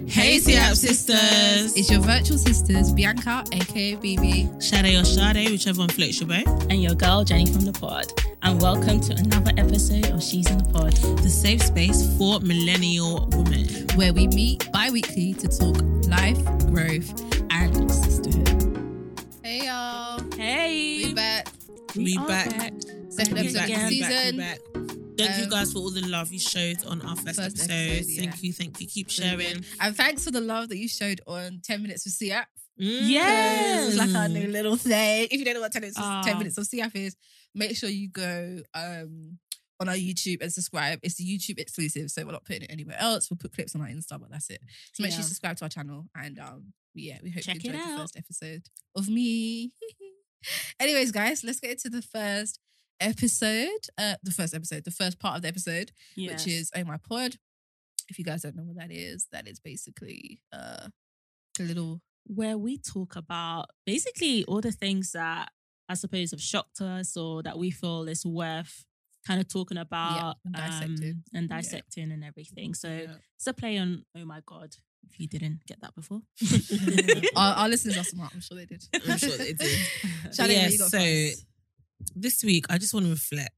Hey, CAP sisters. It's your virtual sisters, Bianca, aka BB. Shade or Shade, whichever one floats your boat. and your girl Jenny from the pod. And welcome to another episode of She's in the Pod. The safe space for millennial women. where we meet bi weekly to talk life, growth, and sisterhood. Hey, y'all. Hey, We back. We are back. Second We episode back, of the we we back, we season. back. Thank you Um, guys for all the love you showed on our first, first episode. episode, yeah. Thank you, thank you. Keep sharing. And thanks for the love that you showed on 10 Minutes of CF. Mm. Yes. It's like our new little thing. If you don't know what 10 minutes, Ah. 10 minutes of CF is, make sure you go um, on our YouTube and subscribe. It's the YouTube exclusive, so we're not putting it anywhere else. We'll put clips on our Insta, but that's it. So make sure you subscribe to our channel. And um, yeah, we hope Check you enjoyed the first episode of me. Anyways, guys, let's get into the first episode. Uh, the first episode, the first part of the episode, Yes. which is Oh My Pod. If you guys don't know what that is, that is basically uh, a little where we talk about basically all the things that I suppose have shocked us or that we feel is worth kind of talking about and dissecting. um, and Yeah. dissecting and everything. So Yeah. it's a play on Oh my God. If you didn't get that before, our, our listeners are smart. I'm sure they did. I'm sure they did. Shadi, But yeah, so for us? This week I just want to reflect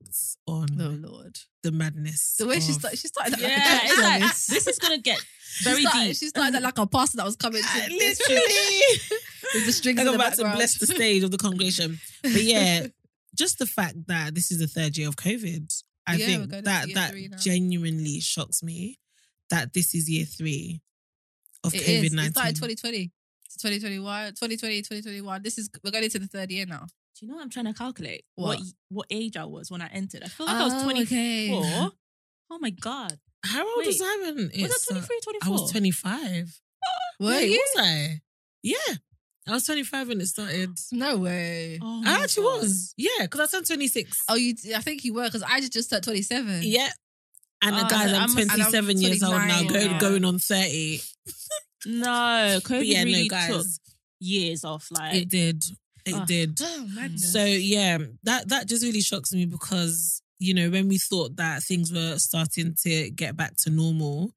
on Oh Lord, the madness. the way she started, she started. That yeah, like, it's like, this is gonna get She very started, deep. She started that like a pastor that was coming. To, Literally. with the strings I'm in the about to bless the stage of the congregation. But yeah, just the fact that this is the third year of COVID, I Yeah, think that that genuinely shocks me that this is year three of It is. COVID It nineteen. started 2020. 2021, 2020, 2021. This is we're going into the third year now. You know what I'm trying to calculate? What? What what age I was when I entered? I feel like I was Oh, 24. okay. Oh my god. How old Wait, was I when Was it's, I uh, 23, 24? I was twenty five. Were Wait, you? was I? Yeah, I was twenty five when it started. No way. Oh I actually God. was. Yeah, because I turned twenty six. Oh, you? I think you were because I just turned 27. Yeah. And the Oh, guys, so I'm I'm- and I'm 27 years old now, 29 going, now. going on 30. No, COVID But yeah, really no, guys. took years off. Like, It did. It Oh. did. Oh, madness. So yeah, that that just really shocks me because you know when we thought that things were starting to get back to normal,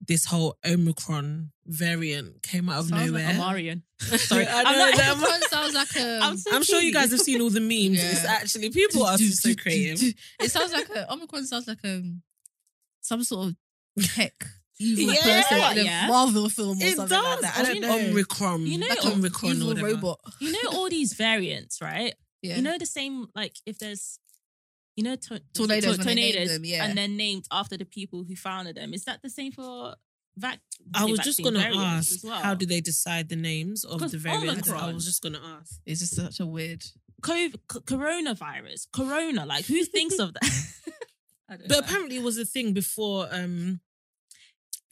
this whole Omicron variant came out of Sounds like nowhere. Amarian. Sorry, I I'm know not- that. Omicron sounds like a. Um, I'm so I'm sure you guys have seen all the memes. Yeah. It's actually people are just so creative. It sounds like a Omicron sounds like um some sort of tech evil Yeah. person in a Yeah. Marvel film or It something like does. that. I don't know. Omicron. You know- like an Omicron or evil whatever. robot. You know all these variants, right? Yeah. You know the same, like if there's, you know, to- Tornadoes to- when they name tornadoes, them, yeah. and then named after the people who founded them. Is that the same for vac? I was just gonna ask, well? how do they decide the names of the variants? I was just gonna ask. It's just such a weird. COVID, c- coronavirus, corona? Like who thinks of that? I don't But know. apparently, it was a thing before, um,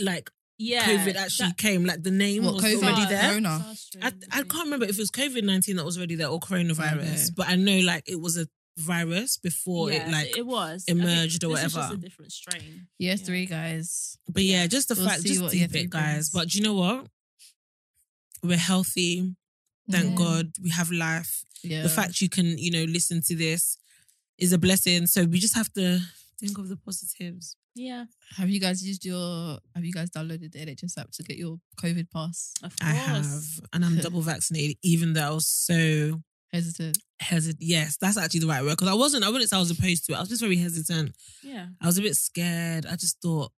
like yeah, COVID actually that- came. Like the name What, was COVID? already there. Corona. I, I can't remember if it was COVID nineteen that was already there or coronavirus, Okay. but I know like it was a virus before Yeah, it like. it was emerged or this just whatever. a different strain. Year Yeah. three, guys. but yeah, just the We'll fact, see just what deep it, guys. brings. But do you know what? We're healthy. Thank. God we have life. Yeah. The fact you can, you know, listen to this is a blessing. So we just have to think of the positives. Yeah, Have you guys used your? Have you guys downloaded the NHS app to get your COVID pass? of course. I have, and I'm double vaccinated, even though I was so Hesitant. hesitant. Yes, that's actually the right word because I wasn't. I wouldn't say I was opposed to it. I was just very hesitant. Yeah, I was a bit scared. I just thought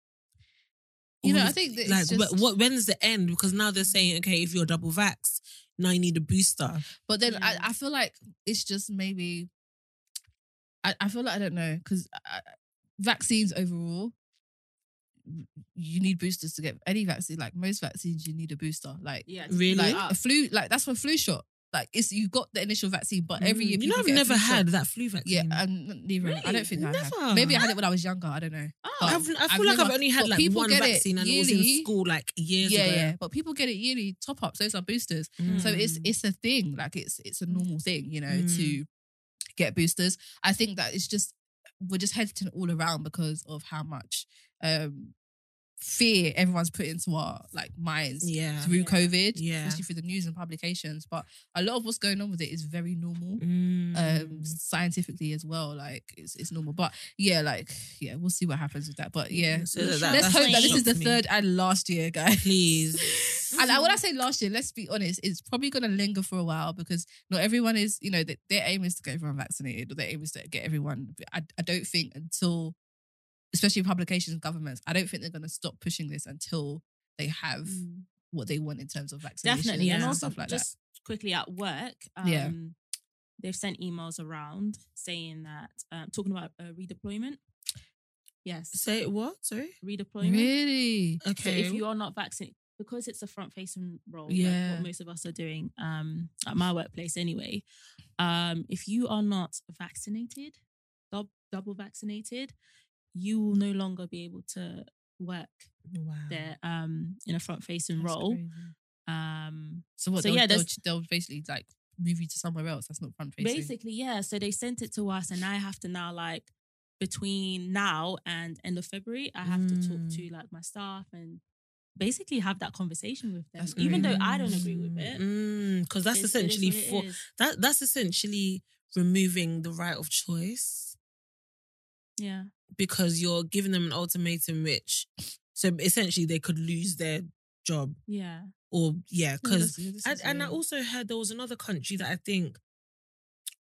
You know, I think that it's like just- what, what when's the end? Because now they're saying, okay, if you're double vax, now you need a booster. But then Yeah. I, I feel like it's just maybe. I, I feel like I don't know because vaccines overall, you need boosters to get any vaccine. Like most vaccines, you need a booster. Like Yeah. Really? like a flu, like that's for flu shot. Like it's you got the initial vaccine, but every year Mm, you know, I've never flu shot. had that flu Yeah, vaccine. um, neither. I don't think I have. Never. Maybe I had it when I was younger. I don't know. Oh, I've, I I've feel like never- I've only had like one vaccine and it was in school like years yeah, ago. yeah. But people get it yearly top ups. Those are boosters. So it's Mm. it's a thing. Like it's it's a normal thing, you know, Mm. to get boosters. I think that it's just we're just hesitant all around because of how much um fear everyone's put into our like minds yeah. through Yeah. COVID, Yeah. especially through the news and publications. But a lot of what's going on with it is very normal. Mm. Um, scientifically as well, like it's it's normal, but yeah, like yeah, we'll see what happens with that. But yeah, So that- that- let's hope that this is the third and last year, guys. Please. And I- when I say last year, let's be honest, it's probably going to linger for a while because not everyone is, you know, th- their aim is to get everyone vaccinated or their aim is to get everyone. I, I don't think until, especially publications and governments, I don't think they're going to stop pushing this until they have Mm. what they want in terms of vaccination Definitely. And Yeah. also, stuff like just quickly at work, um, Yeah. they've sent emails around saying that, um, talking about uh, redeployment. Yes. Say what? Sorry. redeployment. Really? So Okay. if you are not vaccinated, because it's a front facing role, Yeah. like what most of us are doing um, at my workplace anyway, um, if you are not vaccinated, dub- double vaccinated, you will no longer be able to work wow. there um, in a front facing role. crazy. Um, So what? So they'll, yeah, they'll, they'll basically like move you to somewhere else. That's not front facing. Basically, yeah. So they sent it to us, and I have to now like between now and end of February, I have to talk Mm. to like my staff and basically have that conversation with them, That's even though. I don't agree with it. Because that's it's- essentially for is. that. That's essentially removing the right of choice yeah, because you're giving them an ultimatum, which so essentially they could lose their job yeah. or yeah. Because and, I also heard there was another country that I think.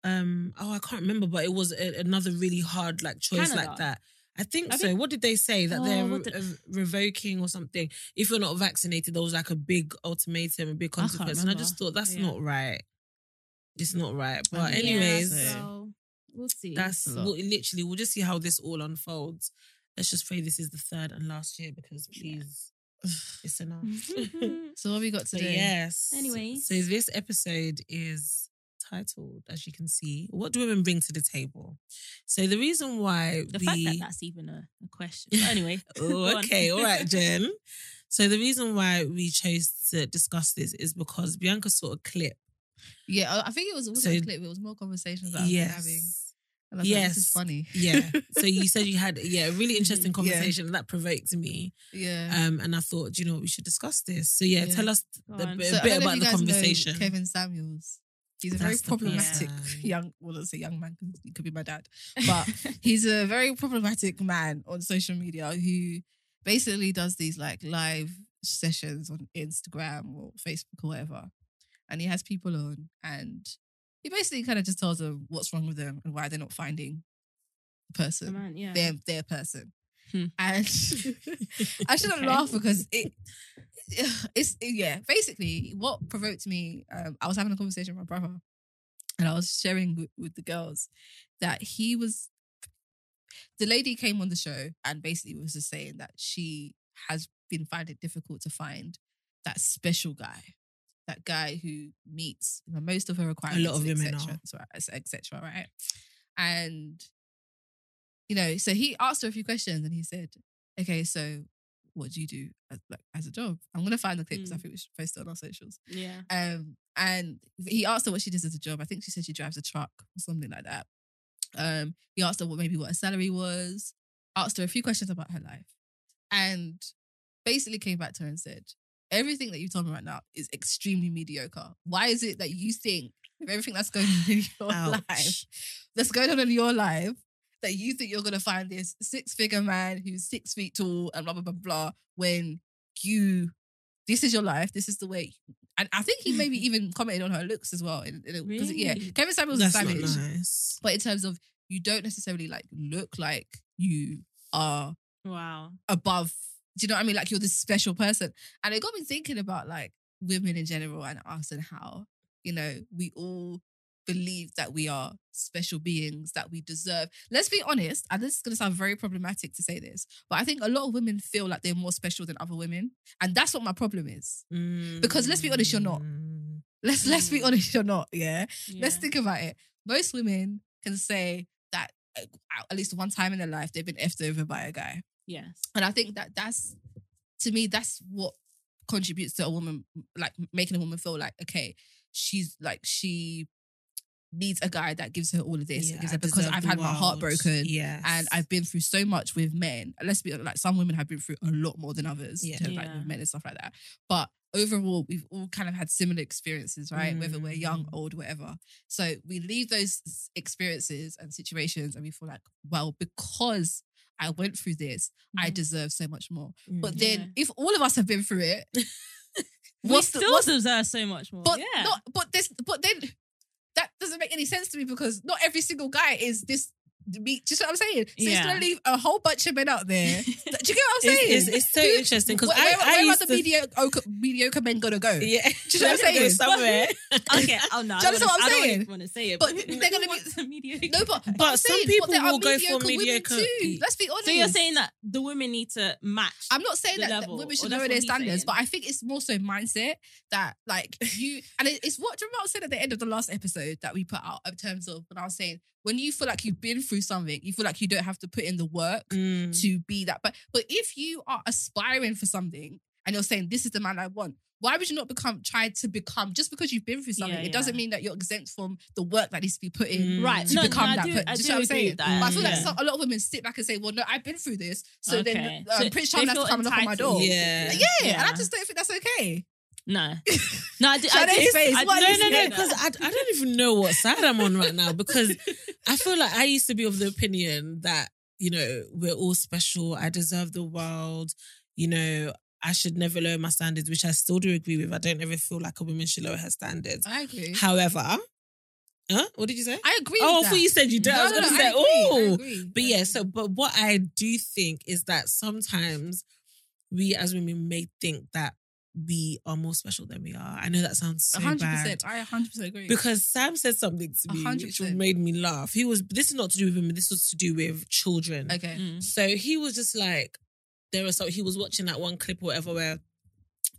Um. Oh, I can't remember, but it was a, another really hard like choice like that. I think I so. think- what did they say that Oh, they're did- uh, revoking or something? If you're not vaccinated, there was like a big ultimatum, a big I consequence, and I just thought that's Yeah. not right. It's not right. But anyways, yeah, so we'll see. that's we'll, literally we'll just see how this all unfolds. Let's just pray this is the third and last year because please, it's enough. So what we got But today? yes. Anyway. so this episode is titled, as you can see, "What do women bring to the table?" So the reason why the we fact that that's even a, a question. But anyway, Oh, okay, all right, Jen. So the reason why we chose to discuss this is because Bianca saw a clip. Yeah, I- I think it was, it wasn't So- a clip. It was more conversations that I've been having. Yes. And I was like, this is funny. Yeah. So you said you had yeah a really interesting Yeah. conversation and that provoked me. yeah. Um, and I thought, do you know, what, we should discuss this. So yeah, Yeah. tell us the, a bit, So I don't know if about the conversation. Kevin Samuels. He's a very That's the problematic young, well, let's say young man because he could be my dad, but he's a very problematic man on social media who basically does these like live sessions on Instagram or Facebook or whatever, and he has people on and he basically kind of just tells them what's wrong with them and why they're not finding the person Come on, yeah. their their person. Hmm. And I shouldn't Okay. laugh because it it's yeah, basically what provoked me, um, I was having a conversation with my brother and I was sharing with, with the girls that he was the lady came on the show and basically was just saying that she has been finding it difficult to find that special guy. That guy who meets you know, most of her requirements, of women etc. Right, and you know, so he asked her a few questions and he said, okay, so what do you do as, like, as a job? I'm going to find the clip because I Mm. think we should post it on our socials. yeah. Um, and he asked her what she does as a job. I think she said she drives a truck or something like that. Um, he asked her what maybe what her salary was, asked her a few questions about her life, and basically came back to her and said, Everything that you told me right now is extremely mediocre. Why is it that you think with everything that's going on in your life, that's going on in your life, that you think you're gonna find this six figure man who's six feet tall and blah blah blah blah when you this is your life, this is the way. And I think he maybe even commented on her looks as well. In, in, Yeah, Really? Kevin Samuels is savage, nice. but in terms of you don't necessarily like look like you are Wow. above Do you know what I mean? Like you're this special person. And it got me thinking about like women in general and us and how, you know, we all believe that we are special beings, that we deserve. Let's be honest, and this is going to sound very problematic to say this, but I think a lot of women feel like they're more special than other women. And that's what my problem is. Because let's be honest, you're not. Mm. Let's let's be Mm. honest, you're not. Yeah. Let's think about it. Most women can say that uh, at least one time in their life they've been effed over by a guy. Yes. And I think that that's to me that's what contributes to a woman like making a woman feel like okay, she's like she needs a guy that gives her all of this Yeah, gives her- because I've the had my heart broken. Yes. And I've been through so much with men. Let's be like some women have been through a lot more than others. Yeah. in terms of, like with men and stuff like that. But overall, we've all kind of had similar experiences, right? Whether we're young, Mm. old, whatever. So we leave those experiences and situations and we feel like, well, because I went through this, I Mhm. deserve so much more. Mm. But Yeah. then if all of us have been through it, We what's the, still what's deserve so much more. but yeah. not but this but then that doesn't make any sense to me because not every single guy is this just what I'm saying. So it's Yeah. gonna leave a whole bunch of men out there. Do you get what I'm saying? It's, it's, it's so interesting because where, I, where, I where are the to, mediocre, mediocre men gonna go? yeah, Do you know what I'm saying? somewhere. okay. Oh no. Do you understand what I'm I don't saying? want to say it, But but, they're gonna be- mediocre? No, but, but, some people but will go for mediocre too. Let's be honest. so you're saying that the women need to match? I'm not saying that, that women should lower their standards, but I think it's more so mindset that like you and it's what Jamal said at the end of the last episode that we put out in terms of when I was saying when you feel like you've been through something, you feel like you don't have to put in the work Mm. to be that. But but if you are aspiring for something and you're saying this is the man I want, why would you not become try to become just because you've been through something? Yeah, It doesn't mean that you're exempt from the work that needs to be put in. Mm. Right. To No, become no, I that do- person. I Do you know what I'm saying? that. But I feel like some, a lot of women sit back and say, "Well, no, I've been through this, so then Okay. uh, So Prince they Charming has to come and knock on my door." entitled. Yeah. Yeah, and I just don't think that's okay. No. No, I I face. I no, no, no, because. I, I don't even know what side I'm on right now because I feel like I used to be of the opinion that, you know, we're all special. I deserve the world. You know, I should never lower my standards, which I still do agree with. I don't ever feel like a woman should lower her standards. I agree. However, huh? What did you say? I agree. oh, I thought you said you don't. I was going to no, say, I agree, I oh. But yeah, so, but what I do think is that sometimes we as women may think that we are more special than we are. I know that sounds so A hundred bad. percent. I a hundred percent agree. Because Sam said something to me hundred which made me laugh. He was this is not to do with him, this was to do with children. okay, Mm. So he was just like, there was so he was watching that one clip or whatever where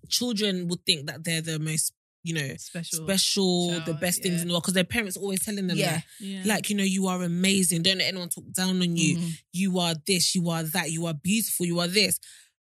children would think that they're the most, you know, special. special, the Child, best things in the world. Because their parents are always telling them Yeah. that. Yeah. Like, you know, you are amazing. Don't let anyone talk down on you. Mhm. You are this, you are that, you are beautiful, you are this.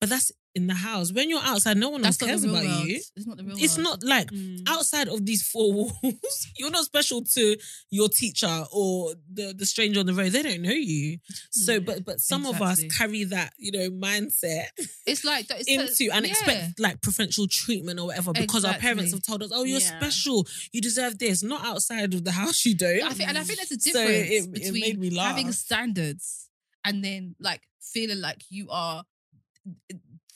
But that's in the house. When you're outside, no one That's else not the cares real about world. you. It's not the real It's world. not like Mm. outside of these four walls, you're not special to your teacher or the, the stranger on the road. They don't know you. So, Yeah, but but some of exactly. us carry that, you know, mindset It's like that. It's into and yeah. expect like preferential treatment or whatever because our parents have told us, oh, you're Yeah. special. You deserve this. Not outside of the house, you don't. I think, and I think there's a So difference it- it between made me laugh. having standards and then like feeling like you are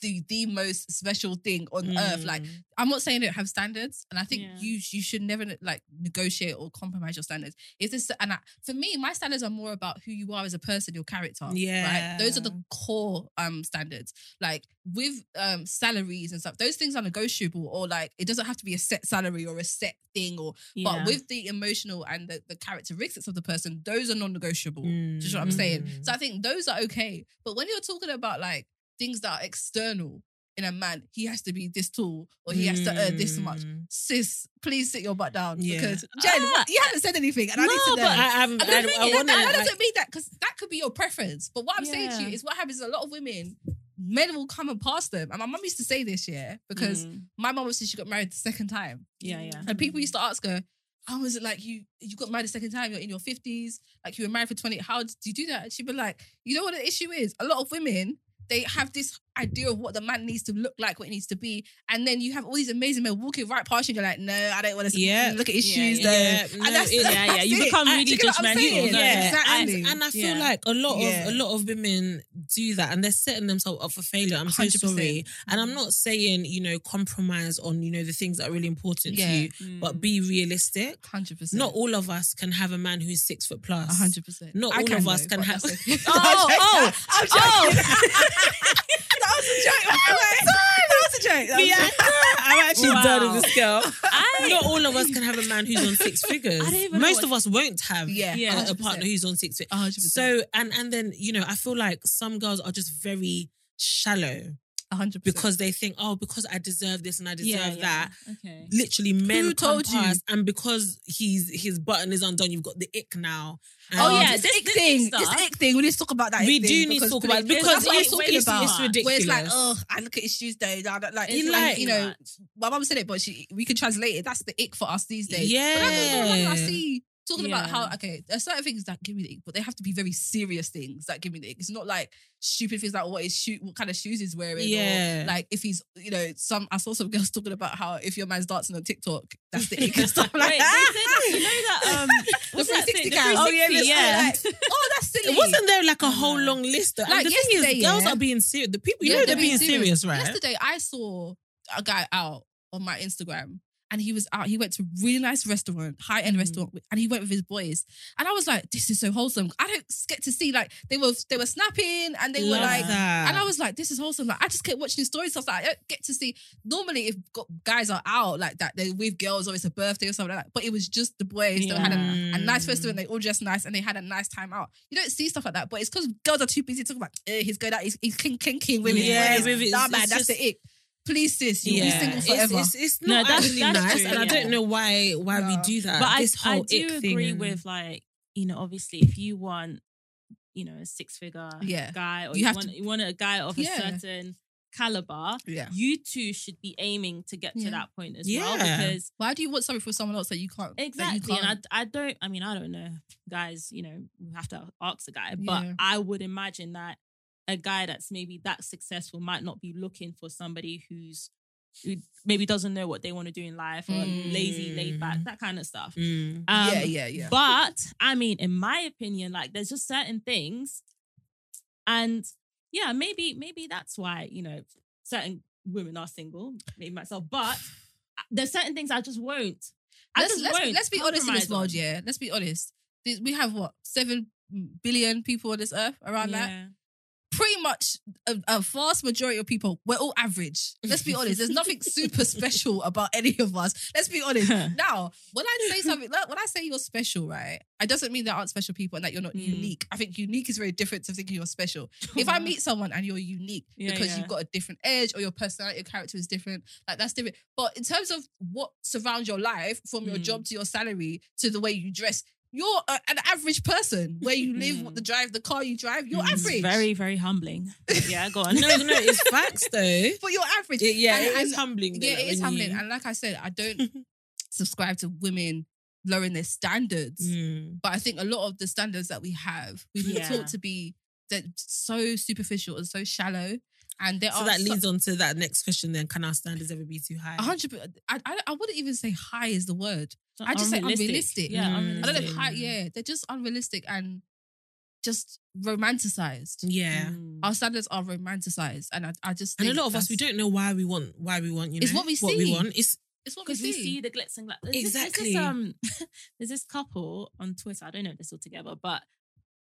the the most special thing on earth. Like Mm. I'm not saying don't have standards, and I think Yeah. you you should never like negotiate or compromise your standards. If this and I, for me, my standards are more about who you are as a person, your character. Yeah, right. Those are the core um standards. Like with um salaries and stuff, those things are negotiable, or like it doesn't have to be a set salary or a set thing. Or Yeah. but with the emotional and the, the characteristics of the person, those are non-negotiable. Do you know what I'm saying? Mm. So I think those are okay. But when you're talking about like things that are external in a man, he has to be this tall or he has to earn this much. Mm. Sis, please sit your butt down Yeah. because Jen, Ah. you haven't said anything, and I need No, to know. but I, I'm, and the I, thing I is, want that, that to. doesn't mean that because that could be your preference. But what I'm saying to you is what happens is a lot of women, men will come and pass them. And my mum used to say this, yeah, because Mm. my mum said she got married the second time. yeah, yeah. And people used to ask her, how was it like you you got married the second time, you're in your 50s, like you were married for 20, how did you do that? And she'd be like, you know what the issue is? A lot of women, they have this idea of what the man needs to look like, what it needs to be. And then you have all these amazing men walking right past you and you're like, no, I don't want to Yeah. look at his Yeah, shoes yeah. though. Yeah, and no, that's, it- yeah, yeah. that's You it. become really do you get what I'm judgmental, Yeah, exactly. and, and I feel Yeah. like a lot Yeah. of a lot of women do that, and they're setting themselves up for failure. I'm so 100%. sorry, and I'm not saying you know compromise on you know the things that are really important Yeah. to you, Mm. but be realistic. 100%. Not all of us can have a man who's six foot plus. 100%. Not I all of us though, can have- Oh, oh, I'm joking. oh. No, I'm was a joke. That was a joke. That was a Yeah, joke. Actually Wow. done this girl. I- Not all of us can have a man who's on six figures. I don't even know Most of us won't have Yeah, a partner who's on six figures. 100%. So and and then you know I feel like some girls are just very shallow 100%. because they think oh because I deserve this and I deserve yeah, yeah. that. Okay. Literally, men Who come told you? past, and because he's his button is undone, you've got the ick now. Oh, and Oh, yeah, this, this- ick this thing. stuff. This ick thing. We need to talk about that. We do thing need to talk about it because that's what I'm it's- talking it's- about. it's ridiculous. Where it's like, oh, I look at his shoes though. da- da- Like, It's it's like, like- you know, Much. my mum said it, but she we can translate it. That's the ick for us these days. Yeah. But that's what I see talking about how okay, there's certain things that give me the ick, but they have to be very serious things that give me the ick. It's not like stupid things like what his shoe, what kind of shoes he's wearing, Yeah. or like if he's, you know, some. I saw some girls talking about how if your man's dancing on TikTok, that's the ick and stuff like Wait, that. they said, you know that um, that 360 thing? The guy. Oh, yeah, yeah. like, oh, that's silly. Wasn't there like a whole long list? Of, Like and the thing yesterday, is, girls are being serious. The people, you Yeah, know, they're being serious, right? Yesterday, I saw a guy out on my Instagram. And he was out. He went to a really nice restaurant, high end Mhm. restaurant, and he went with his boys. And I was like, "This is so wholesome." I don't get to see like they were they were snapping and they were like, that. and I was like, "This is wholesome." Like I just kept watching his stories. So I was like, I don't get to see. Normally, if guys are out like that, they're with girls or it's a birthday or something like that. But it was just the boys. They had a, a nice festival and they all dressed nice and they had a nice time out. You don't see stuff like that, but it's because girls are too busy talking about eh, he's going out, he's, he's clinking with Yeah, his boys. with it, Nah, man, that's just- the ick. Please, sis, you'll be single It's- forever. It's, it's, No, not that's- actually that's nice, true, and I yeah. don't know why why we No. do that. But I, this I whole do ick thing agree and- with like you know obviously if you want you know a six figure Yeah. guy or You you, have want to- you want a guy of a certain caliber yeah. you two should be aiming to get Yeah. to that point as Yeah. well because Why do you want something for someone else that you can't? that you exactly and can't? I, I don't i mean i don't know guys you know we have to ask the guy but Yeah. i would imagine that a guy that's maybe that successful might not be looking for somebody who's who maybe doesn't know what they want to do in life or lazy laid back Mm. that kind of stuff Mm. um, yeah, yeah, yeah. but I mean, in my opinion, like there's just certain things, and yeah, maybe maybe that's why you know certain women are single, maybe myself. But there's certain things I just won't. I let's just let's, won't let's be honest in this world. Yeah, let's be honest. We have what seven billion people on this earth around that. Pretty much a, a vast majority of people, we're all average. Let's be honest. There's nothing super special about any of us. Let's be honest. Now, when I say something, look, when I say you're special, right, it doesn't mean there aren't special people and that you're not Mm. unique. I think unique is very different to thinking you're special. If I meet someone and you're unique Yeah, because yeah. you've got a different edge or your personality, your character is different, like that's different. But in terms of what surrounds your life, from your Mm. job to your salary to the way you dress, you're a, an average person. Where you live, Mm. what the drive, the car you drive, you're It's average. very very humbling. Yeah, go on. no, no, it's facts though. but you're average. It- yeah, And- it is and- humbling. though, Yeah, like, it is when humbling. And like I said, I don't subscribe to women lowering their standards. Mm. But I think a lot of the standards that we have, we've been Yeah. taught to be that so superficial and so shallow. And there So are that so- leads on to that next question. Then, can our standards ever be too high? a hundred. per- I, I I wouldn't even say high is the word. It's I just say unrealistic. unrealistic. Yeah, Mm. unrealistic. I don't know if high. Mm. Yeah, they're just unrealistic and just romanticized. Yeah. Mm. Our standards are romanticized, and I, I just And a lot of us, we don't know why we want, why we want, you know, It's what we see. what we want. It's It's what we because we see. see the glitz and glamour. There's this- Exactly. There's this, um, there's this couple on Twitter. I don't know if they're still together, but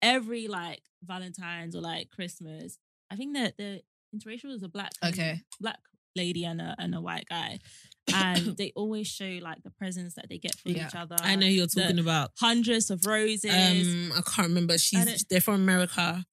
every like Valentine's or like Christmas, I think that the interracial is a black Okay. black lady and a and a white guy, and they always show like the presents that they get for Yeah. each other. I know you're talking about. hundreds of roses. Um, I can't remember. She's they're from America.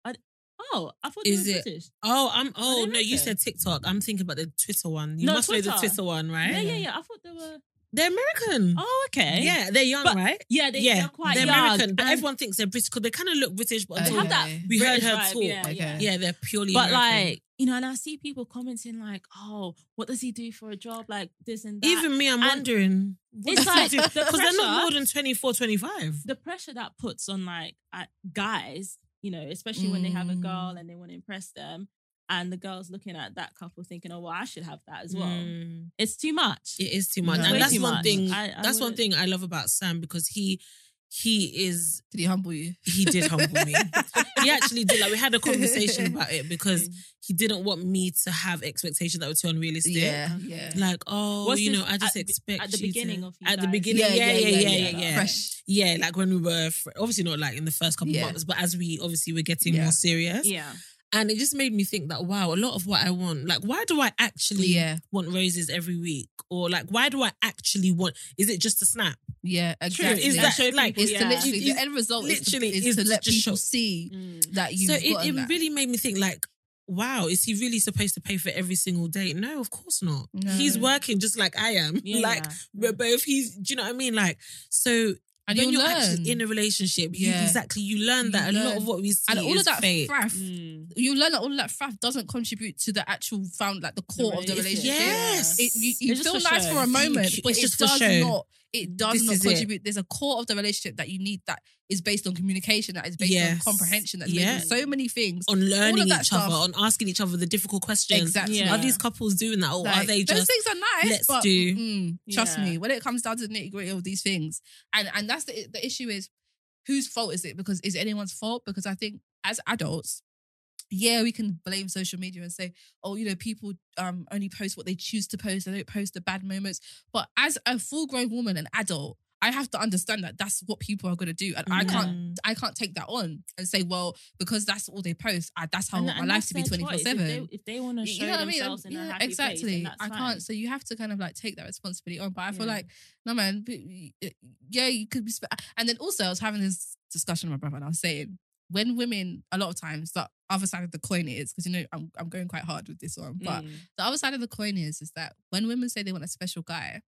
oh, I thought is they were it- British. Oh, I'm. Oh no, you said TikTok. I'm thinking about the Twitter one. You No, must know the Twitter. Twitter one, right? Yeah, yeah, yeah. I thought they were. They're American. Oh, okay. Yeah, they're young, But- right? yeah. They, yeah, they're quite they're young. American, but and everyone thinks they're British because they kind of look British. But They they have that. we heard her vibe, talk. Yeah, Okay. yeah. yeah, they're purely. But American. like, you know, and I see people commenting like, "Oh, what does he do for a job like this and that?" even me, I'm and wondering. it's like do? the because they're not more than 24, 25. the pressure that puts on like at guys, you know, especially when they have a girl Mm. and they want to impress them, and the girl's looking at that couple thinking, "Oh, well, I should have that as well." Mm. It's too much. It is too much, No. and that's one much. thing. I- I that's one wouldn't- thing I love about Sam because he he is Did he humble you? he did humble me. he actually did. Like we had a conversation about it because Mm. he didn't want me to have expectations that were too unrealistic. Yeah, yeah. Like, oh, What's you know, I just at expect at the you beginning to, of you at the guys? beginning, yeah, yeah, yeah, yeah, yeah, yeah. Fresh. Yeah, like when we were fr- obviously not like in the first couple Yeah. months, but as we obviously were getting Yeah. more serious. Yeah. And it just made me think that wow, a lot of what I want, like, why do I actually Yeah. want roses every week, or like, why do I actually want? Is it just a snap? Yeah, exactly. Is that like? it's to literally It- the end result literally is, to, is to let just people show- see Mm. that you've so it, it really made me think like wow is he really supposed to pay for every single date no of course not he's working just like i am Yeah. like we're both he's do you know what i mean like so and when you you're learn actually in a relationship you, Yeah. exactly you learn You that a lot of what we see and all is of that fake. fraff. Mm. You learn that all of that fraff doesn't contribute to the actual found like the core of the relationship. relationship. yes It, you you feel for nice show. for a moment, you. but It's it just does show. not. It does This not is it. contribute. There's a core of the relationship that you need that is based on communication, that is based on comprehension, that's Yeah. based on so many things. on learning that each other on asking each other the difficult questions Exactly. Yeah. are these couples doing that or are they they those things are nice, let's but do- mm, trust Yeah. me, when it comes down to the nitty gritty of these things, and and that's the the issue is whose fault is it? Because is it anyone's fault? Because I think as adults, yeah, we can blame social media and say, oh, you know, people um only post what they choose to post. They don't post the bad moments. But as a full grown woman, an adult, I have to understand that that's what people are going to do, and I can't. I can't take that on and say, well, because that's all they post, I, that's how I And- want my life to be twenty four If seven. they- If they want to show You know what I mean? themselves in a Yeah, happy exactly. place, I fine. can't. So you have to kind of like take that responsibility on. But I feel like, no man, but, yeah, you could be. Sp- and then also, I was having this discussion with my brother, and I was saying, when women, a lot of times, the other side of the coin is because you know I'm I'm going quite hard with this one, but Mm. the other side of the coin is is that when women say they want a special guy,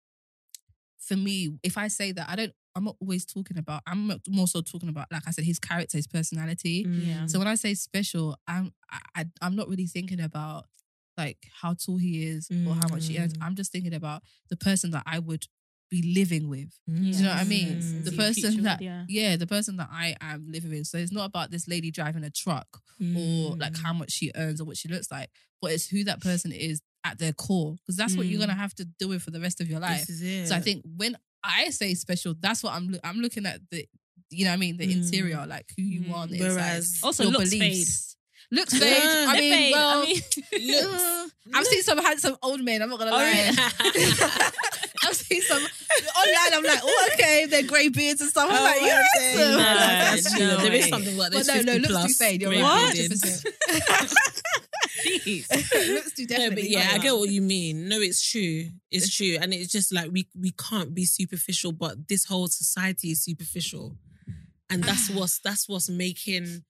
for me, if I say that, I don't. I'm not always talking about. I'm more so talking about, like I said, his character, his personality. Yeah. So when I say special, I'm I, I'm not really thinking about like how tall he is or how much he earns. Mm. I'm just thinking about the person that I would be living with. Mm. Do you know what I mean? Yes, The yes, person future, that yeah. yeah, the person that I am living with. So it's not about this lady driving a truck or Mm. like how much she earns or what she looks like, but it's who that person is at their core because that's what you're Mm. gonna have to deal with for the rest of your life. This is it. So I think when I say special, that's what I'm loo- I'm looking at the you know what I mean the Mm. interior like who you Mm. are on the Whereas- inside. Also, your looks beliefs. Looks Yeah. fade. I mean, fade, well, I mean, uh, I've seen some handsome old men. I'm not gonna Oh, lie. really? I've seen some online. I'm like, oh, okay, they're grey beards and stuff. I'm Oh, like, my yes. days. No, no there is something like But this. no, no, 50 looks too fade. You're grey right. Jeez. looks too No, but yeah, I get what you mean. No, it's true. It's true, and it's just like we we can't be superficial, but this whole society is superficial, and that's what's that's what's making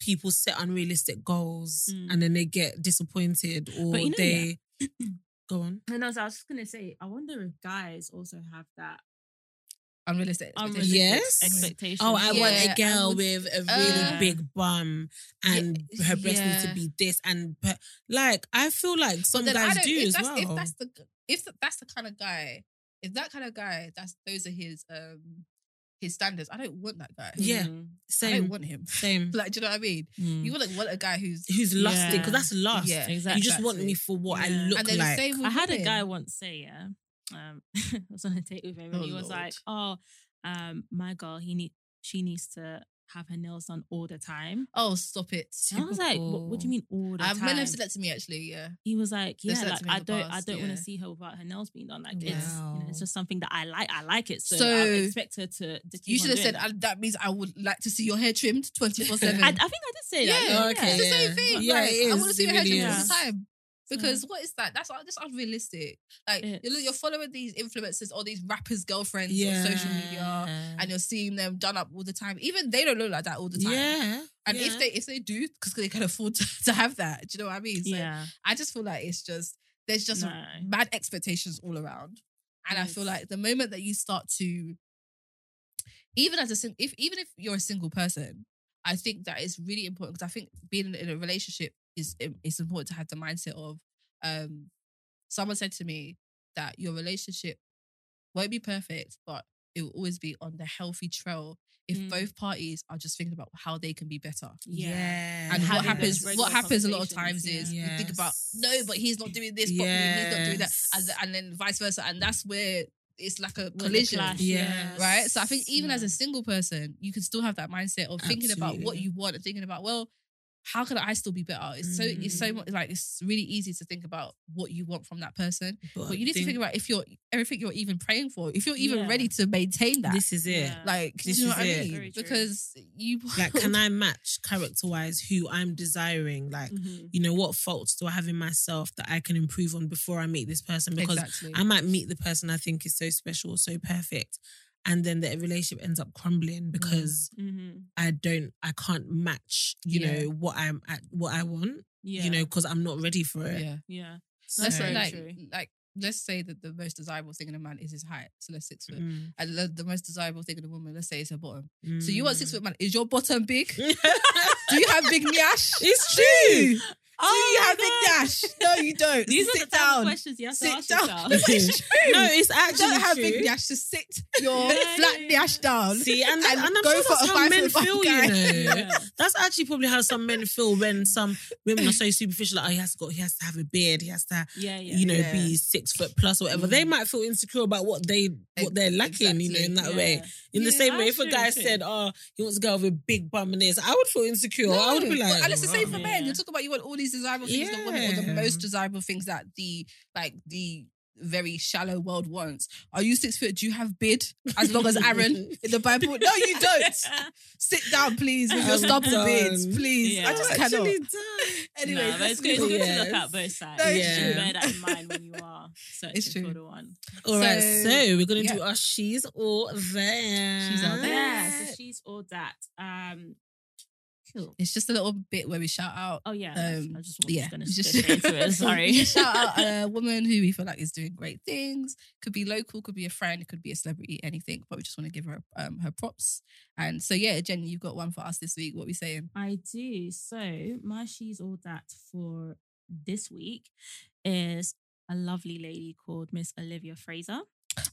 people set unrealistic goals, Mm. and then they get disappointed or you know, they go on. And also, I was just gonna say, I wonder if guys also have that unrealistic. unrealistic Yes. expectation. Oh, I want a girl would- with a really Uh, big bum, and yeah, her breast needs to be this, and but, like I feel like some But then I guys don't- do if as that's, well. If that's the if that's the kind of guy, if that kind of guy, that's those are his um his standards. I don't want that guy. Yeah. same. I don't want him. same. Like, do you know what I mean? Mm. You wouldn't want a guy who's Who's lusting? Because Yeah. that's lust. Yeah, exactly. You just want me for what I Yeah. look and then like. the same with I had a guy once say, yeah, um, I was on a date with him, and Oh, he was Lord. like, "Oh, um, my girl, he need, she needs to have her nails done all the time." Oh, stop it. And I was like, what, "What do you mean all the uh, I've time?" men have said that to me actually. Yeah. he was like, "Yeah, said that like to me in I don't, I don't want to see her without her nails being done. Like it's, you know, it's just something that I like. I like it, so, So, I expect her to. to You should have said doing "I- that means I would like to see your hair trimmed twenty four seven. I, I think I did say that. Yeah, Yeah, Oh, okay, it's the same thing. Yeah, like, it I want to see It your hair really trimmed all the time. Mm-hmm. Because what is that? That's uh, that's unrealistic. Like you're, It's- you're following these influencers or these rappers' girlfriends on social media, and you're seeing them done up all the time. Even they don't look like that all the time. yeah. And yeah. if they if they do, because they can afford to, to have that, do you know what I mean? So yeah. I just feel like it's just there's just No. mad expectations all around, and I feel like the moment that you start to, even as a if even if you're a single person, I think that is really important because I think being in, in a relationship is it's important to have the mindset of. um Someone said to me that your relationship won't be perfect, but it will always be on the healthy trail if Mm. both parties are just thinking about how they can be better. Yeah. And what happens? What happens a lot of conversations, times is yeah. you think about no, but he's not doing this properly. He's not doing that, and, and then vice versa, and that's where it's like a With collision, clash, Yeah. right? So I think even as a single person, you can still have that mindset of thinking about what you want and thinking about well, how can I still be better? It's so it's so Mm. much like it's really easy to think about what you want from that person, But but you need to think- think about if you're everything you're even praying for, if you're even Yeah. ready to maintain that. This is it. Yeah. like, This you know is what I it. mean? Because you Like, can I match character wise who I'm desiring? Like, Mhm. you know, what faults do I have in myself that I can improve on before I meet this person? Because exactly. I might meet the person I think is so special, so perfect, and then the relationship ends up crumbling because Mhm. I don't, I can't match, you Yeah. know, what I'm at, what I want, Yeah. you know, because I'm not ready for it. yeah. Yeah. So, Let's say like true. like let's say that the most desirable thing in a man is his height, so let's six foot. mm, And the, the most desirable thing in a woman, let's say, is her bottom. So you want mm. six foot man? Is your bottom big? Do you have big nyash? It's Do true. You? Do you have nyash? No, you don't. These are the down. questions you have to Sit ask down. yourself. No, it's true. No, it's You actually don't have true. big nyash. Just sit your Yeah, flat yeah, nyash down. See, and, and, I'm go sure for that's a how men feel, guy. you know. Yeah. That's actually probably how some men feel when some women are so superficial. Like, oh, he has to he has to have a beard, he has to, Yeah, yeah. you know, Yeah. be six foot plus or whatever. They Mm. might feel insecure about what they what they're lacking, you know, in that way. In the same way, if a guy true. said, "Oh, he wants a girl with a big bum and this," I would feel insecure. I would be like, and it's the same for "Oh." men. You're talking about you want all these desirable things in a woman, or the most desirable things that the like the very shallow world wants. Are you six foot? Do you have bid as long as Aaron in the Bible? No, you don't. Sit down, please, with your I'm stupple beards, done. please. Yeah. I just I'm cannot. actually done. Anyway, no, but let's it's good, it's good on. to look Yes. at both sides. No, you it's should bear that in mind when you are searching It's true. for the one. All right, So, so we're gonna yeah. do our she's or that. She's or that. Yeah, so she's all that. Um, cool. It's just a little bit where we shout out. Oh yeah, Um, I just yeah, was going to just- into it. Sorry. shout out a woman who we feel like is doing great things. Could be local, could be a friend, could be a celebrity, anything. But we just want to give her um, her props. And so yeah, Jen, you've got one for us this week. What we saying? I do. So my she's all that for this week is a lovely lady called Miss Olivia Fraser.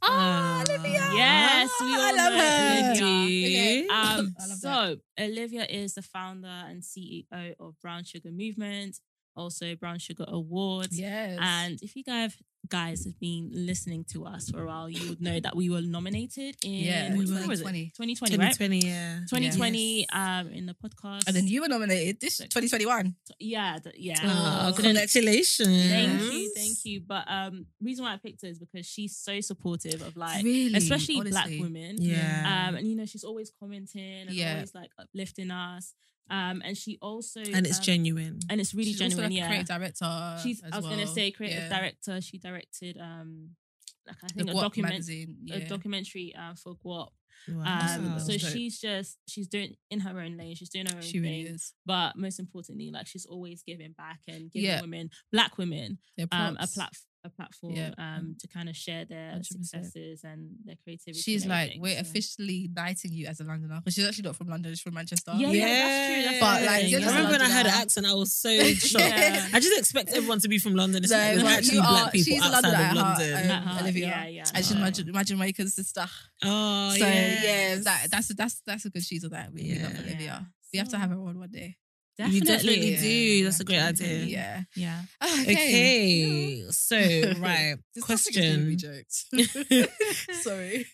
Ah, Ah, Olivia. Yes, we I all love her. Olivia. Okay. Um, I love so that. Olivia is the founder and CEO of Brown Sugar Movement, also Brown Sugar Awards. Yes. And if you guys guys have been listening to us for a while, you would know that we were nominated in Yeah, we year were. was it? 2020. 2020, right? 2020, yeah. 2020 Yes. um in the podcast. and then you were nominated this 2021. yeah, yeah. Oh, congratulations. Thank you, thank you. But um, reason why I picked her is because she's so supportive of like, really, especially black women. Yeah. Um, and you know, she's always commenting and Yeah. always like uplifting us. Um, and she also and it's um, genuine. and it's really She's genuine. yeah, creative director. she's. I was gonna say creative Yeah. director. She directed um, like I The think a Guap document, magazine. a documentary uh, for Guap. Wow. Um, so she's just she's doing in her own lane. She's doing her own She really thing. is. But most importantly, like she's always giving back and giving Yeah. women, black women, um, a props. Plat a platform Yeah. um to kind of share their 100%. successes and their creativity. She's like, we're so. officially knighting you as a Londoner because she's actually not from London; she's from Manchester. Yeah, yeah, that's true. That's But, the like, thing, you're I remember when I heard the Londoner. accent, I was so shocked. Yeah. I just expect everyone to be from London. It's No, like there's actually you black people she's a outside Londoner of at heart, London. um, Olivia. Yeah, yeah. And she's my, my Jamaican sister. Oh, so yes. yeah, that, that's that's that's a good she's of that. We love Yeah. Olivia. We have to have her on one day. You definitely Yeah. do. That's a great idea. Yeah. Yeah. Okay, so right, This topic is gonna question. Sorry.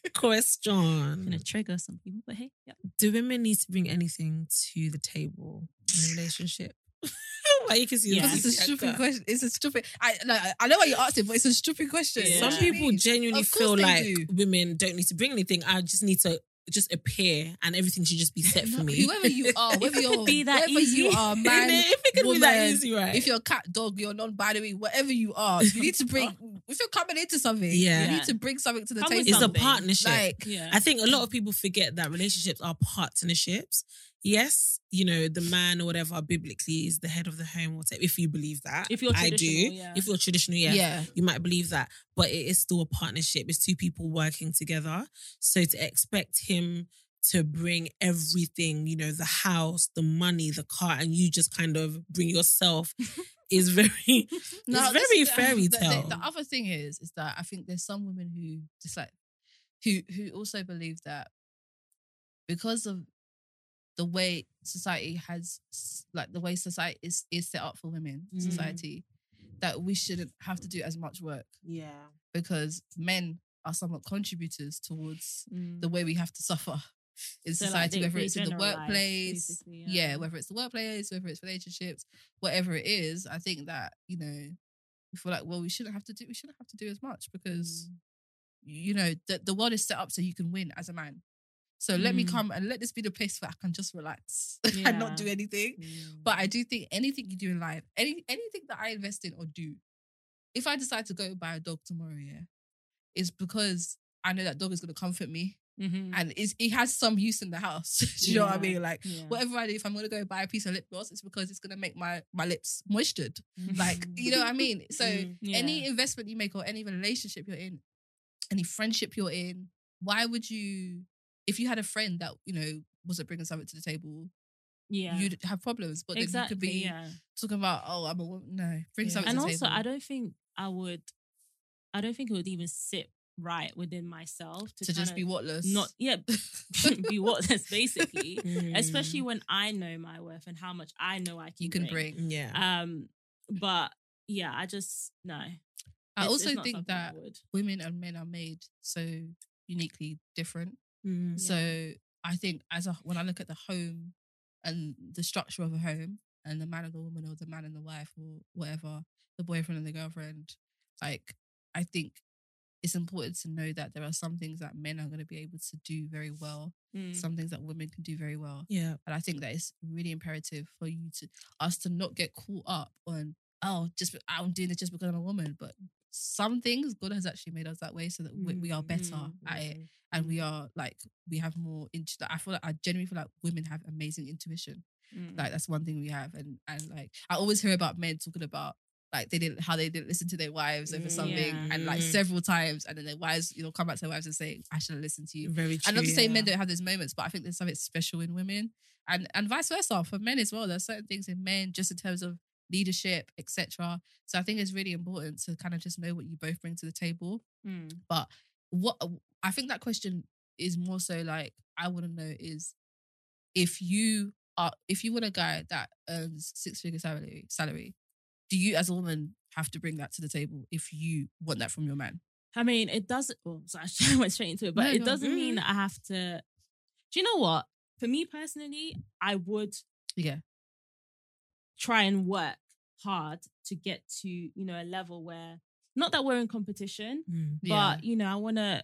Gonna trigger some people, but hey, yeah. Do women need to bring anything to the table in a relationship? Why you can see Yeah. your It's a stupid question. It's a stupid. I no, I know why you asked it, but it's a stupid question. Yeah. Some What do you people genuinely feel like do. women don't need to bring anything. I just need to just appear, and everything should just be set for me. Whoever you are, whether you're be that whether easy. you are If man, it- if it can be that easy, right? if you're a cat, dog, you're non-binary, whatever you are, you need to bring. if you're coming into something, Yeah. you need to bring something to the Come table. it's a partnership. Like, Yeah. I think a lot of people forget that relationships are partnerships. Yes, you know, the man or whatever biblically is the head of the home, whatever, if you believe that. If you're I do. yeah. If you're traditional, yeah, yeah, you might believe that. But it is still a partnership. It's two people working together. So to expect him to bring everything, you know, the house, the money, the car, and you just kind of bring yourself is very it's very fairy the- the- tale. The, other thing is, is that I think there's some women who just like who who also believe that because of the way society has like the way society is is set up for women, Mm. society, that we shouldn't have to do as much work yeah. because men are somewhat contributors towards Mm. the way we have to suffer. in So, like, society, they- whether they it's in the workplace, yeah. yeah. whether it's the workplace, whether it's relationships, whatever it is. I think that you know, we feel like well, we shouldn't have to do, we shouldn't have to do as much because Mm. you know the the world is set up so you can win as a man. So let me Mm. come and let this be the place where I can just relax and not do anything. Mm. But I do think anything you do in life, any anything that I invest in or do, if I decide to go buy a dog tomorrow, yeah, is because I know that dog is gonna comfort me Mhm. and it's, it has some use in the house. do you know what I mean? Like Yeah. whatever I do, if I'm gonna go buy a piece of lip gloss, it's because it's gonna make my my lips moistured. Like you know what I mean? So Mm, any investment you make or any relationship you're in, any friendship you're in, why would you? If you had a friend that you know wasn't bringing something to the table, yeah. you'd have problems. But exactly. then you could be yeah. talking about, oh, I'm a woman. No, bring Yeah. something and to the also table. i don't think i would i don't think it would even sit right within myself to, to just be whatless. not yeah be what that's basically Mm. especially when i know my worth and how much i know i can you can bring. Yeah. um but yeah i just no I It's- also it's think that women and men are made so uniquely different. Mm. So I think as a when I look at the home and the structure of a home and the man and the woman or the man and the wife or whatever, the boyfriend and the girlfriend, like I think it's important to know that there are some things that men are going to be able to do very well, Mm. some things that women can do very well. Yeah. And I think that it's really imperative for you to us to not get caught up on oh just I'm doing it just because I'm a woman, but some things God has actually made us that way so that we, we are better Mm, at it and we are like we have more int- I feel like I genuinely feel like women have amazing intuition. Mm. Like that's one thing we have, and and like I always hear about men talking about like they didn't how they didn't listen to their wives over Mm, something, and like several times, and then their wives you know come back to their wives and say I should have listened to you. Very true. And not to say yeah. men don't have those moments, but I think there's something special in women, and and vice versa for men as well. There's certain things in men just in terms of leadership, etc. So I think it's really important to kind of just know what you both bring to the table Mm. what I think that question is more so like I want to know is if you are if you want a guy that earns six figure salary salary, do you as a woman have to bring that to the table if you want that from your man? I mean, it doesn't. Oh, sorry, I went straight into it, but No, it doesn't mean that I have to. Do you know what? For me personally, I would Yeah. try and work hard to get to you know a level where not that we're in competition, Mm. Yeah. but you know I want to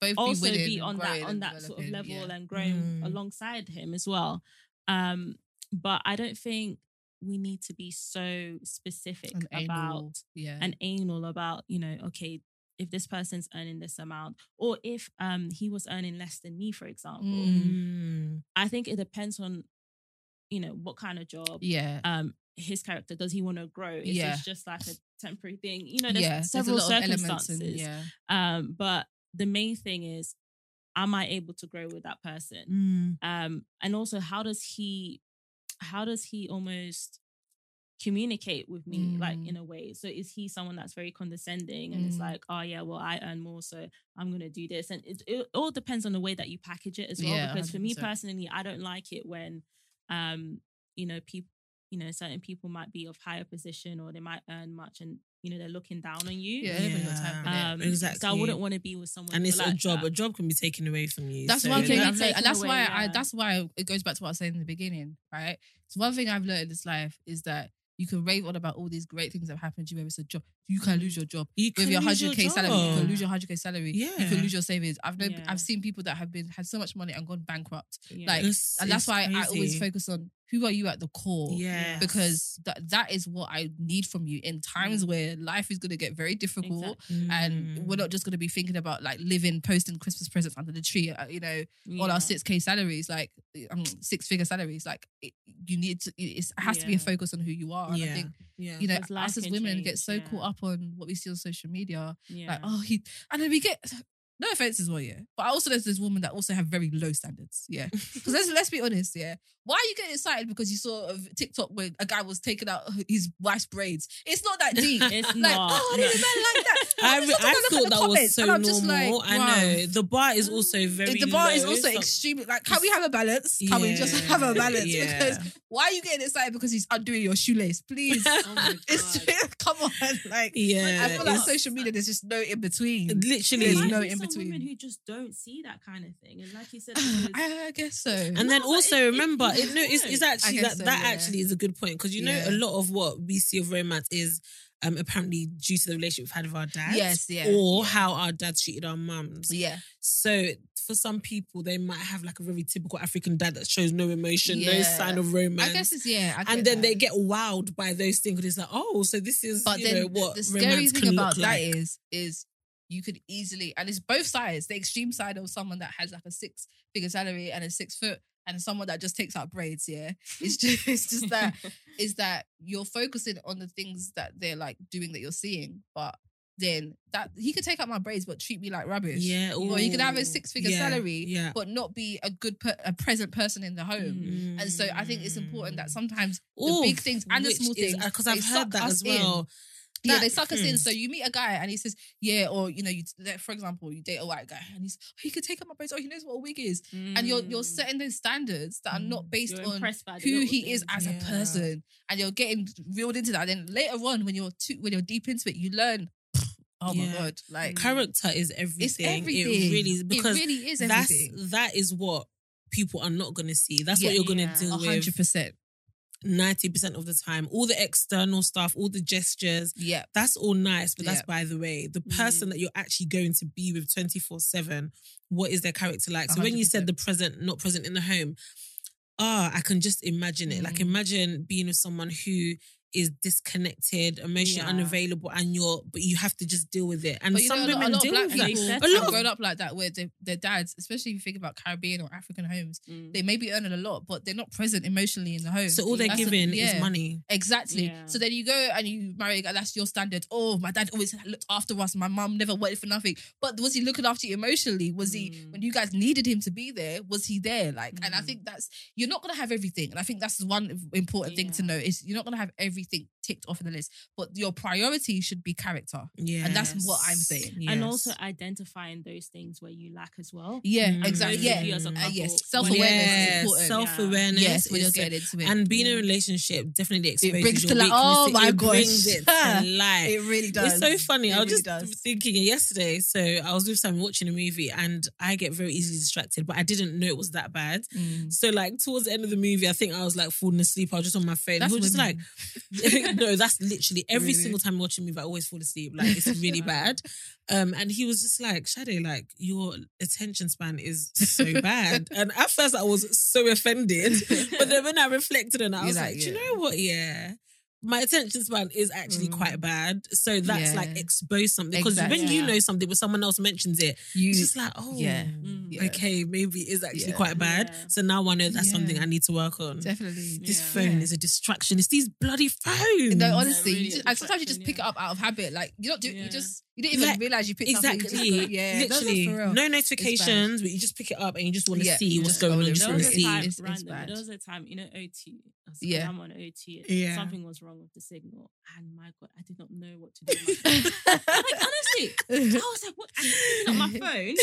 Both also winning be on that on that sort of level yeah. and growing Mm. alongside him as well. Um, but I don't think we need to be so specific And about anal, yeah. and anal about you know okay if this person's earning this amount or if um he was earning less than me for example Mm. i think it depends on you know what kind of job yeah. um his character does he want to grow is Yeah. this just like a temporary thing you know there's yeah. several there's a lot of circumstances and, yeah. um but the main thing is am i able to grow with that person Mm. um and also how does he how does he almost communicate with me like Mm. in a way so is he someone that's very condescending and it's Mm. like oh yeah well i earn more so i'm gonna do this and it, it all depends on the way that you package it as well Yeah, because for me personally i don't like it when um you know people you know certain people might be of higher position or they might earn much and you know they're looking down on you Yeah, everybody got time for that. um exactly. so i wouldn't want to be with someone And who it's a job. that. A job can be taken away from you. That's so one thing that- I've learned, and that's away, why I. That's why it goes back to what I was saying in the beginning, right? So one thing I've learned in this life is that you can rave on about all these great things that have happened to you. Whether it's a job, you can lose your job You with can your hundred k your salary. You can lose your hundred k salary. Yeah. you can lose your savings. I've known, Yeah. I've seen people that have been had so much money and gone bankrupt, Yeah. like, It's- and that's it's why I always focus on who are you at the core. Yeah. Because that that is what I need from you in times Mm. where life is going to get very difficult, Exactly. and we're not just going to be thinking about like living, posting Christmas presents under the tree. uh, You know, all our six k salaries, like um, six figure salaries, like it, you need to. It's, it has to be a focus on who you are. And I think yeah. you know us as women get so yeah. caught up on what we see on social media, yeah. like oh he, and then we get. No offense as well, yeah. But also there's this woman that also have very low standards, yeah. Because let's let's be honest, yeah. Why are you getting excited because you saw a TikTok where a guy was taking out his wife's braids? It's not that deep. It's like, not, oh, no. men like that. I, I thought that was so and I'm just normal. like, I know the bar is mm. also very. the bar is also extremely like can we have a balance? Can we just have a balance? yeah. Because why are you getting excited because he's undoing your shoelace? Please. Oh come on. Like Yeah, I feel like social media there's just no in between. Literally, There's no in so between. women who just don't see that kind of thing, and like you said, because- I, I guess so. And No, then also it- it- remember, you it, no, it's, it's actually that so, that yeah. actually is a good point because you know Yeah. a lot of what we see of romance is um apparently due to the relationship we've had with our dads, Yes, yeah, or yeah. how our dads treated our mums. yeah, So for some people, they might have like a very typical African dad that shows no emotion, no sign of romance. I guess it's yeah. I and then that. they get wowed by those things. It's like, oh, so this is But you then know what the, the scary romance thing can about look that like. is, is you could easily, and it's both sides. The extreme side of someone that has like a six figure salary and a six foot, and someone that just takes out braids. Yeah, it's just it's just that is that you're focusing on the things that they're like doing that you're seeing, but then that he could take out my braids but treat me like rubbish. Yeah, or he could have a six figure yeah, salary, yeah. but not be a good per- a present person in the home. Mm. And so I think it's important that sometimes the big things and the small things because I've heard that as in. Well. Yeah, That- they suck us in. So you meet a guy and he says, "Yeah," or you know, you for example, you date a white guy and he's, oh, he could take up my braids, Oh, he knows what a wig is, and you're you're Mm. setting those standards that are not based You're on impressed by the who little he is as Yeah. a person, and you're getting reeled into that. And then later on, when you're too, when you're deep into it, you learn. Oh my god! Like character is everything. it's everything. It really is because it really is that's everything. that is what people are not going to see. That's Yeah. what you're going Yeah. to deal A hundred with percent. Ninety percent of the time. All the external stuff, all the gestures. Yeah. That's all nice, but that's Yeah. by the way. The person Mm. that you're actually going to be with twenty four seven. What is their character like? So when you said the present, not present in the home, ah, I can just imagine it. Like Mm. imagine being with someone who is disconnected, emotionally Yeah. unavailable, and you're but you have to just deal with it. And But you some know, a lot, women a lot of deal black with that. people They have settle. A lot of grown up like that, where they, their dads, especially if you think about Caribbean or African homes, Mm. they may be earning a lot, but they're not present emotionally in the home. So all they're That's the- giving yeah. is money. Exactly. Yeah. So then you go and you marry a guy, that's your standard. Oh, my dad always looked after us. My mum never waited for nothing. But was he looking after you emotionally? Was he, Mm. when you guys needed him to be there, was he there? Like, and I Mm. think that's, you're not going to have everything. And I think that's one important thing to Yeah. know is you're not going to have everything ticked off in the list, but your priority should be character. Yeah. And that's what I'm saying. and also identifying those things where you lack as well. Yeah, Mm. exactly. Both Yeah. of you as a Uh, yes. Self awareness yeah, is important. self awareness. yes, when you're getting into it. and being in a relationship definitely exposes brings your to light- oh my it gosh. brings it to light. It really does. It's so funny. It I was really just does. thinking yesterday. So I was with someone watching a movie, and I get very easily distracted, but I didn't know it was that bad. Mm. So like towards the end of the movie, I think I was like falling asleep. I was just on my phone. That's he was just like, women. no, that's literally every Really? single time I watch a movie, I always fall asleep. Like it's really bad. Um, and he was just like, Shade, like your attention span is so bad. and at first I was so offended, but then when I reflected on it, I was like, like, do you know what? Yeah. My attention span is actually Mm. quite bad. So that's Yeah. like expose something. Because Exactly. when you know something, but someone else mentions it, you, it's just like, oh, yeah. Mm. Yeah. okay, maybe it is actually Yeah. quite bad. Yeah. So now I know that's Yeah. something I need to work on. definitely. This Yeah. phone is a distraction. It's these bloody phones. No, honestly, really you just, and sometimes you just distraction, pick it up out of habit. Like you don't do, Yeah. you just you didn't even Like, realize you picked up. Exactly. It, you just go, yeah, Literally. for real. No notifications, but you just pick it up and you just want to Yeah, see what's going on. You it. just There want was to see. time, It's- it's random, bad. there was a time, you know, OT. I was- Yeah. I'm on OT. Yeah. Something was wrong with the signal. And my God, I did not know what to do. with my like, honestly, I was like, what? I'm picking up my phone.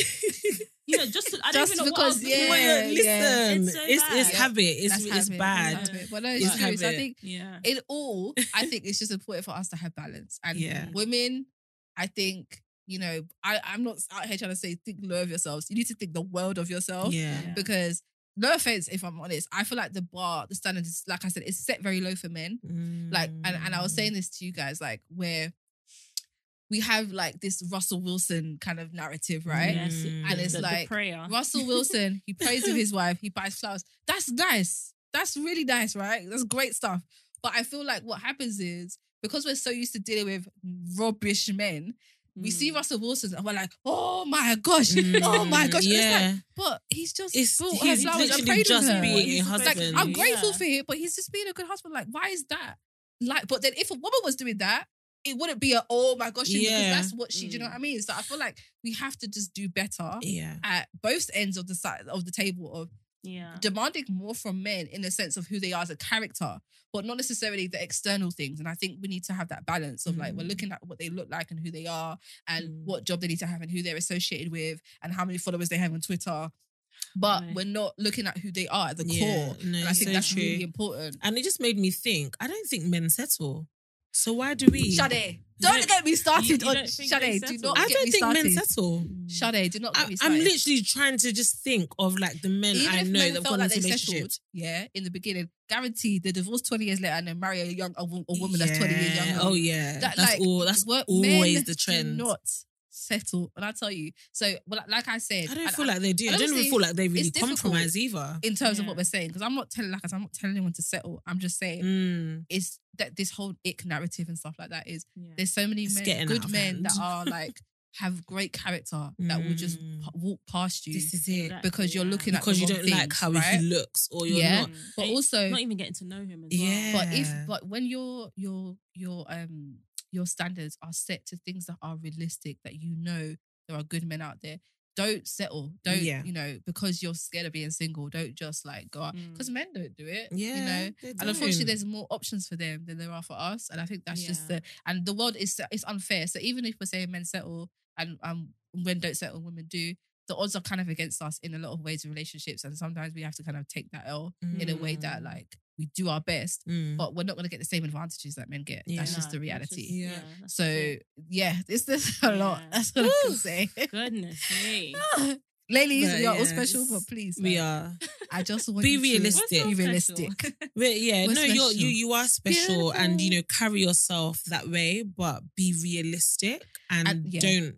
You know, just to, I don't Just even know what I was because, doing. yeah, listen, yeah. it's, It's so it's, bad. habit. It's, That's it's habit, bad. that's habit. But no, It's it's true. So I think Yeah. in all, I think it's just important for us to have balance. And women, I think, you know, I, I'm not out here trying to say think low of yourselves. You need to think the world of yourself. Yeah. Yeah. Because no offense, if I'm honest, I feel like the bar, the standard is, like I said, it's set very low for men. Like, and, and I was Mm. saying this to you guys, like, where we have like this Russell Wilson kind of narrative, right? Yes, Mm. And it's the- the like, prayer. Russell Wilson, he prays with his wife, he buys flowers. That's nice. That's really nice, right? That's great stuff. But I feel like what happens is because we're so used to dealing with rubbish men, we see Mm. Russell Wilson and we're like, oh my gosh, oh my gosh. Mm. Yeah. like, but he's just It's- bought her he's flowers and literally prayed with just her. being Like, husband. I'm grateful Yeah. for it, but he's just being a good husband. Like, why is that? Like, but then if a woman was doing that, it wouldn't be a oh my gosh, Yeah. because that's what she. Do you know Mm. what I mean? So I feel like we have to just do better Yeah. at both ends of the side of the table of Yeah. demanding more from men in the sense of who they are as a character, but not necessarily the external things. And I think we need to have that balance of like we're Mm. looking at what they look like and who they are, and Mm. what job they need to have and who they're associated with, and how many followers they have on Twitter. But Right. we're not looking at who they are at the Yeah, core. no, and I think so that's true. really important. And it just made me think, I don't think men settle. So why do we? Shade, don't get me started you on think they Shade. Do not I don't me think started. men settle. Mm. Shade, do not get I, me started. I'm literally trying to just think of like the men Even I if know men that've felt like they settled, yeah, in the beginning, guaranteed they divorce 20 years later and then marry a young a, a woman that's 20 years younger. Oh yeah, That, that's like, all. That's always the trend. Not settle, and I tell you. So, well, like I said, I don't feel like they do. I don't even feel like they really compromise either. in terms of what we're saying, because I'm not telling like I said, I'm not telling anyone to settle. I'm just saying Mm. it's that this whole ick narrative and stuff like that is Yeah. there's so many men, good men that are like have great character that will just Mm. p- walk past you This is it. Because you're yeah. looking at Because you don't like how right? he looks, or you're Yeah. not. But also, not even getting to know him as well. Yeah. But if but when your your your um your standards are set to things that are realistic, that you know there are good men out there, don't settle. Don't Yeah. you know because you're scared of being single. Don't just like go out Mm. because men don't do it. Yeah, you know. And unfortunately, there's more options for them than there are for us. And I think that's just the and the world is it's unfair. So even if we're saying men settle and um men don't settle, women do. The odds are kind of against us in a lot of ways in relationships, and sometimes we have to kind of take that L in a way that Mm. like we do our best, Mm. but we're not going to get the same advantages that men get. That's just the reality. just- Yeah. that's So it. yeah, this this a lot. That's what I can Woo. say. goodness me. Ladies, But we are all special, but please, we like, are. I just want Be you realistic. Be realistic. Yeah, We're no, you're, you special. you are special, and you know carry yourself that way, but be realistic and, And- yeah. don't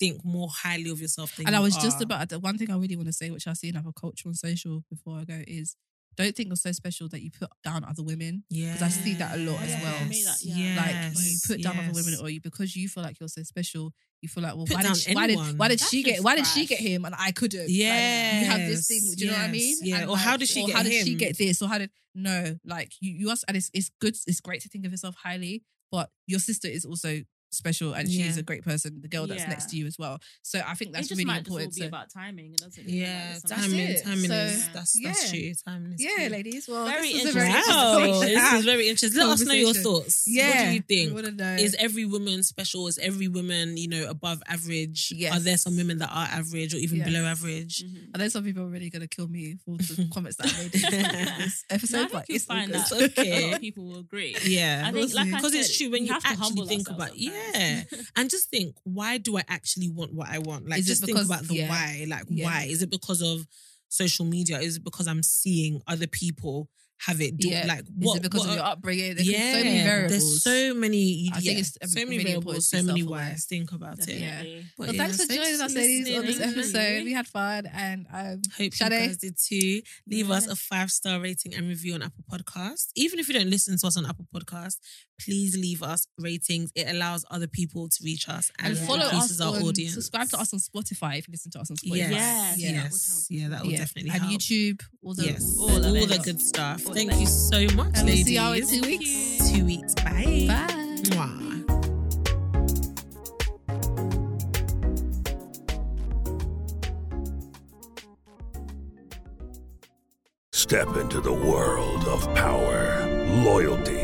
think more highly of yourself than And you I was just about the one thing I really want to say, which I see in other culture on social before I go, is don't think you're so special that you put down other women. Yeah. Because I see that a lot as well. For me, yeah. Like you put down other women, or you because you feel like you're so special, you feel like well, Put why did, she, why did anyone. why did That's she get why did she get him and I couldn't? Yeah, like, you have this thing. Do you know what I mean? Yeah, And or how did she or get how did she get this? Or how did no? Like you, you also and it's it's good. It's great to think of yourself highly, but your sister is also special and she's Yeah. a great person. The girl that's next to you as well. So I think that's it just really might important. just all be about timing. It doesn't. Yeah, Like, That's timing, it. timing So, is that's that's yeah. true. Timing is yeah, key. ladies. Well, Very this was very interesting. Wow, interesting this is very interesting. Let us know your thoughts. Yeah, what do you think? know. Is every woman special? Is every woman, you know, above average? Yes. Are there some women that are average or even Yeah. below average? Mhm. I know some people are really going to kill me for the comments that I made in this episode, No, I but think you'll it's all find that okay. a lot of people will agree. Yeah, I think, like because it's true when you have to actually humble think about yeah, sometimes. and just think why do I actually want what I want? Like Is just because- think about the yeah. why. Like Yeah. why is it because of social media? Is it because I'm seeing other people have it? Do, Yeah. Like Is what? it because what of your upbringing? There's yeah, so many variables. There's so many. I think it's so many really variables, so many whys. Think about it. Definitely. But Well, yeah, thanks for joining us, ladies, on this episode. We had fun, and um, Hope Shade? you guys did too. Leave us a five star rating and review on Apple Podcast. Even if you don't listen to us on Apple Podcast, please leave us ratings. It allows other people to reach us and, and follow increases us our on, audience. subscribe to us on Spotify if you listen to us on Spotify. Yes, Yes, yes, that would help. yeah, that would Yeah. definitely and help. YouTube, all the yes, all, all of all the good stuff. All Thank you so much, And we'll see y'all in two weeks. Two weeks. Bye. Bye. Mwah. Step into the world of power, loyalty,